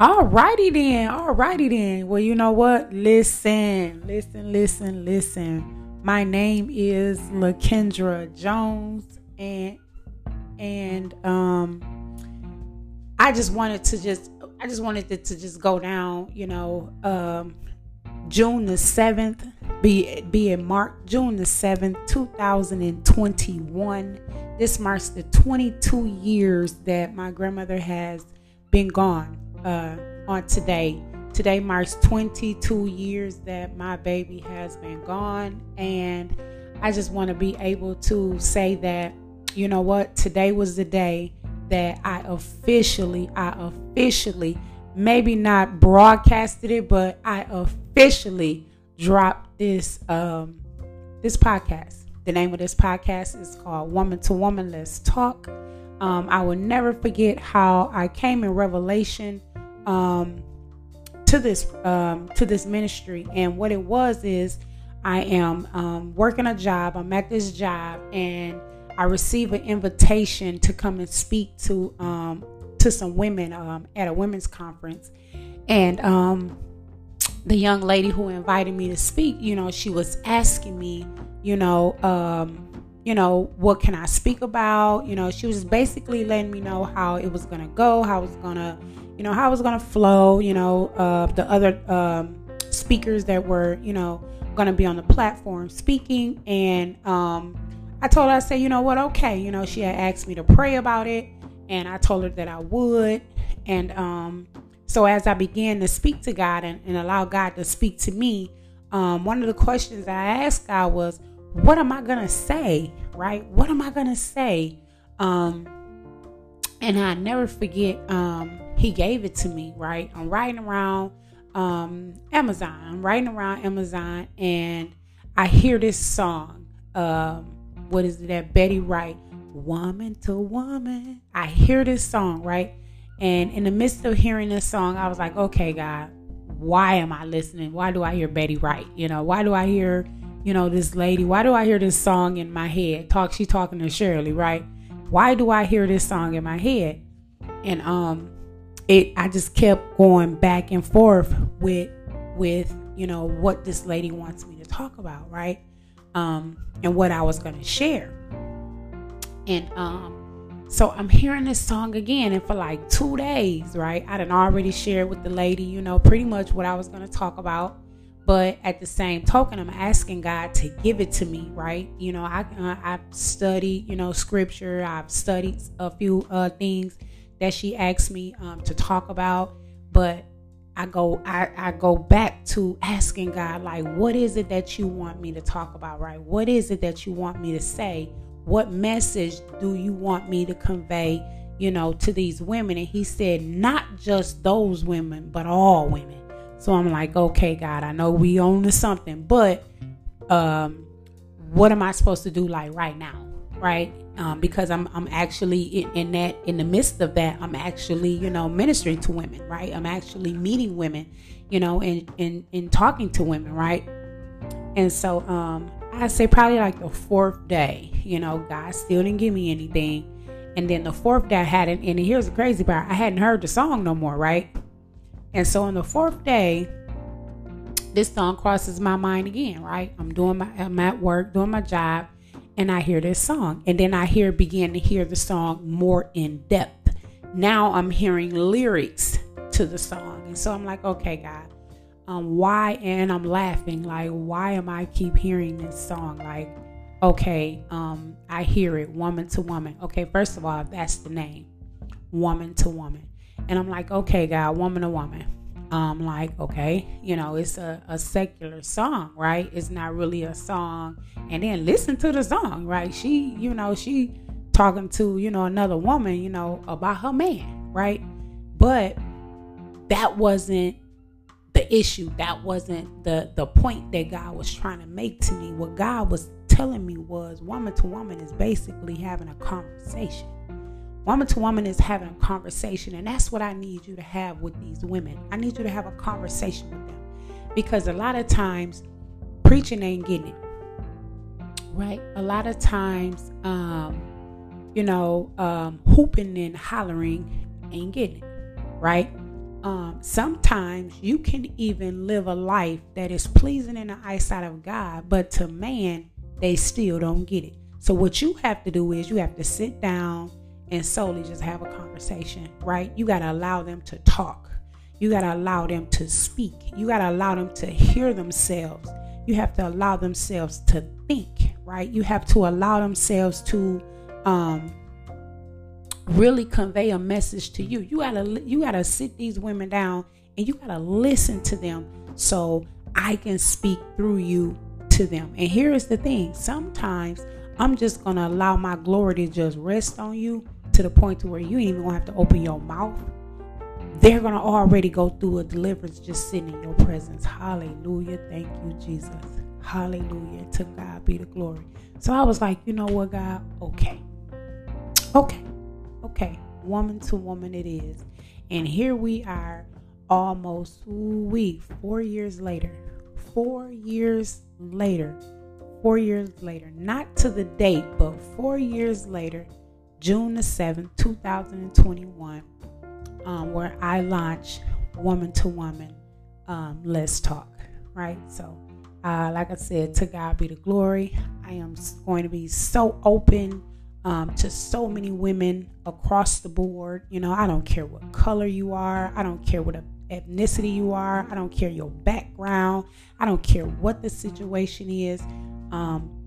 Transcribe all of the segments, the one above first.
Alrighty then. Alrighty then. Well, you know what? Listen, listen, listen, listen. My name is Lakendra Jones, and and um, I just wanted to just I just wanted it to just go down. You know, um, June the seventh, be be it mark June the seventh, two thousand and twenty one. This marks the twenty two years that my grandmother has been gone uh, on today. Today marks 22 years that my baby has been gone, and I just want to be able to say that, you know what, today was the day that I officially, I officially, maybe not broadcasted it, but I officially dropped this um this podcast. The name of this podcast is called Woman to Woman Let's Talk. Um, I will never forget how I came in revelation um, to this um, to this ministry, and what it was is I am um, working a job. I'm at this job, and I receive an invitation to come and speak to um, to some women um, at a women's conference, and um, the young lady who invited me to speak, you know, she was asking me, you know, um, you know, what can I speak about? You know, she was basically letting me know how it was gonna go, how it was gonna, you know, how it was gonna flow. You know, uh, the other um, speakers that were, you know, gonna be on the platform speaking, and um, I told her, I said, you know what, okay, you know, she had asked me to pray about it, and I told her that I would, and um, so as I began to speak to God and, and allow God to speak to me, um, one of the questions I asked God was what am I gonna say? Right? What am I gonna say? Um, and I never forget. Um, he gave it to me. Right? I'm riding around um, Amazon. I'm riding around Amazon, and I hear this song. Um, what is it? That Betty Wright, "Woman to Woman." I hear this song, right? And in the midst of hearing this song, I was like, "Okay, God, why am I listening? Why do I hear Betty Wright? You know, why do I hear?" you know, this lady, why do I hear this song in my head? Talk, she talking to Shirley, right? Why do I hear this song in my head? And um, it, I just kept going back and forth with, with, you know, what this lady wants me to talk about, right? Um, and what I was going to share. And um, so I'm hearing this song again, and for like two days, right? I didn't already share with the lady, you know, pretty much what I was going to talk about but at the same token i'm asking god to give it to me right you know i uh, i've studied you know scripture i've studied a few uh, things that she asked me um, to talk about but i go I, I go back to asking god like what is it that you want me to talk about right what is it that you want me to say what message do you want me to convey you know to these women and he said not just those women but all women so I'm like, okay, God, I know we own to something, but um, what am I supposed to do like right now? Right? Um, because I'm I'm actually in, in, that in the midst of that, I'm actually, you know, ministering to women, right? I'm actually meeting women, you know, and and, and talking to women, right? And so um I say probably like the fourth day, you know, God still didn't give me anything. And then the fourth day I hadn't and here's the crazy part, I hadn't heard the song no more, right? And so on the fourth day, this song crosses my mind again, right? I'm doing my I'm at work, doing my job, and I hear this song. And then I hear begin to hear the song more in depth. Now I'm hearing lyrics to the song. And so I'm like, okay, God, um, why and I'm laughing, like, why am I keep hearing this song? Like, okay, um, I hear it, woman to woman. Okay, first of all, that's the name. Woman to woman. And I'm like, okay, God, woman to woman. I'm like, okay, you know, it's a, a secular song, right? It's not really a song. And then listen to the song, right? She, you know, she talking to, you know, another woman, you know, about her man, right? But that wasn't the issue. That wasn't the the point that God was trying to make to me. What God was telling me was woman to woman is basically having a conversation Woman to woman is having a conversation, and that's what I need you to have with these women. I need you to have a conversation with them because a lot of times preaching ain't getting it right. A lot of times, um, you know, um, hooping and hollering ain't getting it right. um, sometimes you can even live a life that is pleasing in the eyesight of God, but to man, they still don't get it. So, what you have to do is you have to sit down and solely just have a conversation, right? You got to allow them to talk. You got to allow them to speak. You got to allow them to hear themselves. You have to allow themselves to think, right? You have to allow themselves to um, really convey a message to you. You gotta you gotta sit these women down and you gotta listen to them so I can speak through you to them. And here is the thing: sometimes I'm just gonna allow my glory to just rest on you to the point to where you ain't even gonna have to open your mouth. They're gonna already go through a deliverance just sitting in your presence. Hallelujah. Thank you, Jesus. Hallelujah. To God be the glory. So I was like, you know what, God? Okay. Okay. Okay, woman to woman it is. And here we are almost week, four years later. Four years later. Four years later. Not to the date, but four years later, June the 7th, 2021, um, where I launched Woman to Woman um, Let's Talk. Right? So uh, like I said, to God be the glory. I am going to be so open um, to so many women across the board. You know, I don't care what color you are, I don't care what ethnicity you are, I don't care your background, I don't care what the situation is. Um,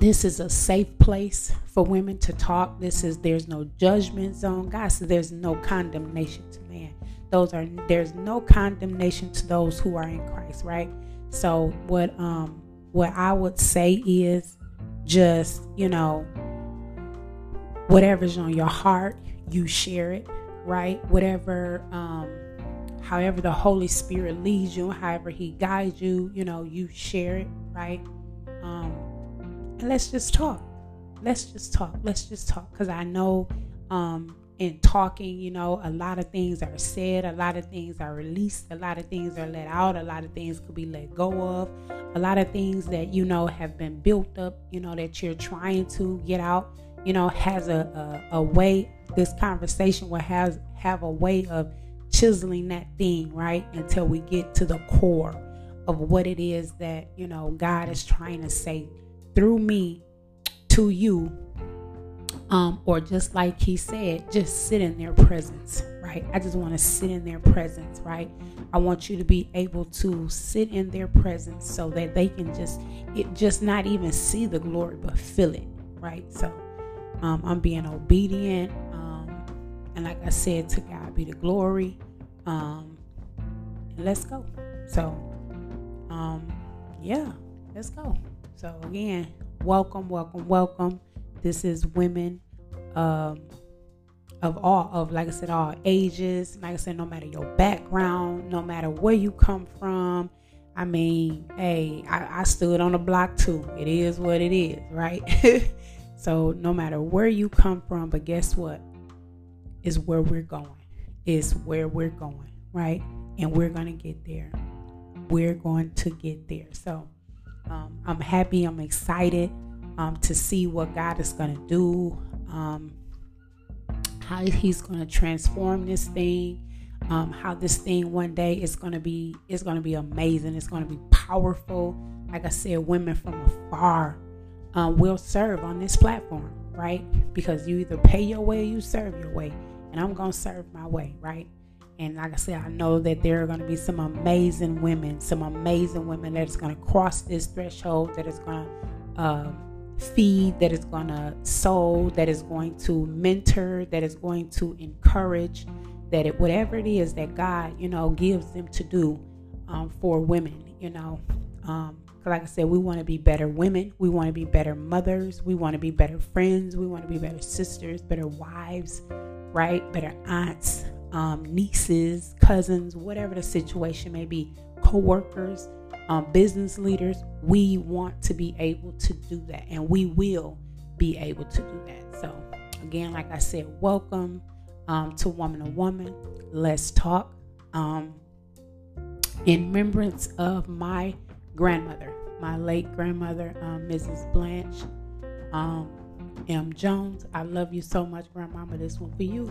this is a safe place for women to talk. This is there's no judgment zone. God says there's no condemnation to man. Those are there's no condemnation to those who are in Christ, right? So what um what I would say is just, you know, whatever's on your heart, you share it, right? Whatever, um, however the Holy Spirit leads you, however He guides you, you know, you share it, right? And let's just talk. Let's just talk. Let's just talk. Because I know um, in talking, you know, a lot of things are said, a lot of things are released, a lot of things are let out, a lot of things could be let go of, a lot of things that, you know, have been built up, you know, that you're trying to get out, you know, has a, a, a way, this conversation will have, have a way of chiseling that thing, right? Until we get to the core of what it is that, you know, God is trying to say through me to you um, or just like he said, just sit in their presence, right? I just want to sit in their presence, right? I want you to be able to sit in their presence so that they can just, it just not even see the glory, but feel it, right? So um, I'm being obedient. Um, and like I said, to God be the glory. Um, let's go. So, um, yeah, let's go. So again, welcome, welcome, welcome this is women um, of all of like I said, all ages. Like I said, no matter your background, no matter where you come from. I mean, hey, I, I stood on the block too. It is what it is, right? so no matter where you come from, but guess what? Is where we're going. Is where we're going, right? And we're gonna get there. We're going to get there. So um, I'm happy. I'm excited um, to see what God is going to do, um, how He's going to transform this thing, um, how this thing one day is going to be is going to be amazing. It's going to be powerful. Like I said, women from afar um, will serve on this platform, right? Because you either pay your way or you serve your way, and I'm going to serve my way, right? And like I said, I know that there are going to be some amazing women, some amazing women that is going to cross this threshold, that is going to uh, feed, that is going to sow, that is going to mentor, that is going to encourage, that it, whatever it is that God, you know, gives them to do um, for women, you know. Um, like I said, we want to be better women. We want to be better mothers. We want to be better friends. We want to be better sisters, better wives, right? Better aunts, um, nieces, cousins, whatever the situation may be, co workers um, business leaders, we want to be able to do that, and we will be able to do that. So, again, like I said, welcome um, to Woman to Woman. Let's talk. Um, in remembrance of my grandmother, my late grandmother, um, Mrs. Blanche um, M. Jones. I love you so much, Grandmama. This one for you.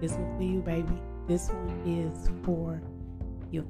This one for you, baby. This one is for you.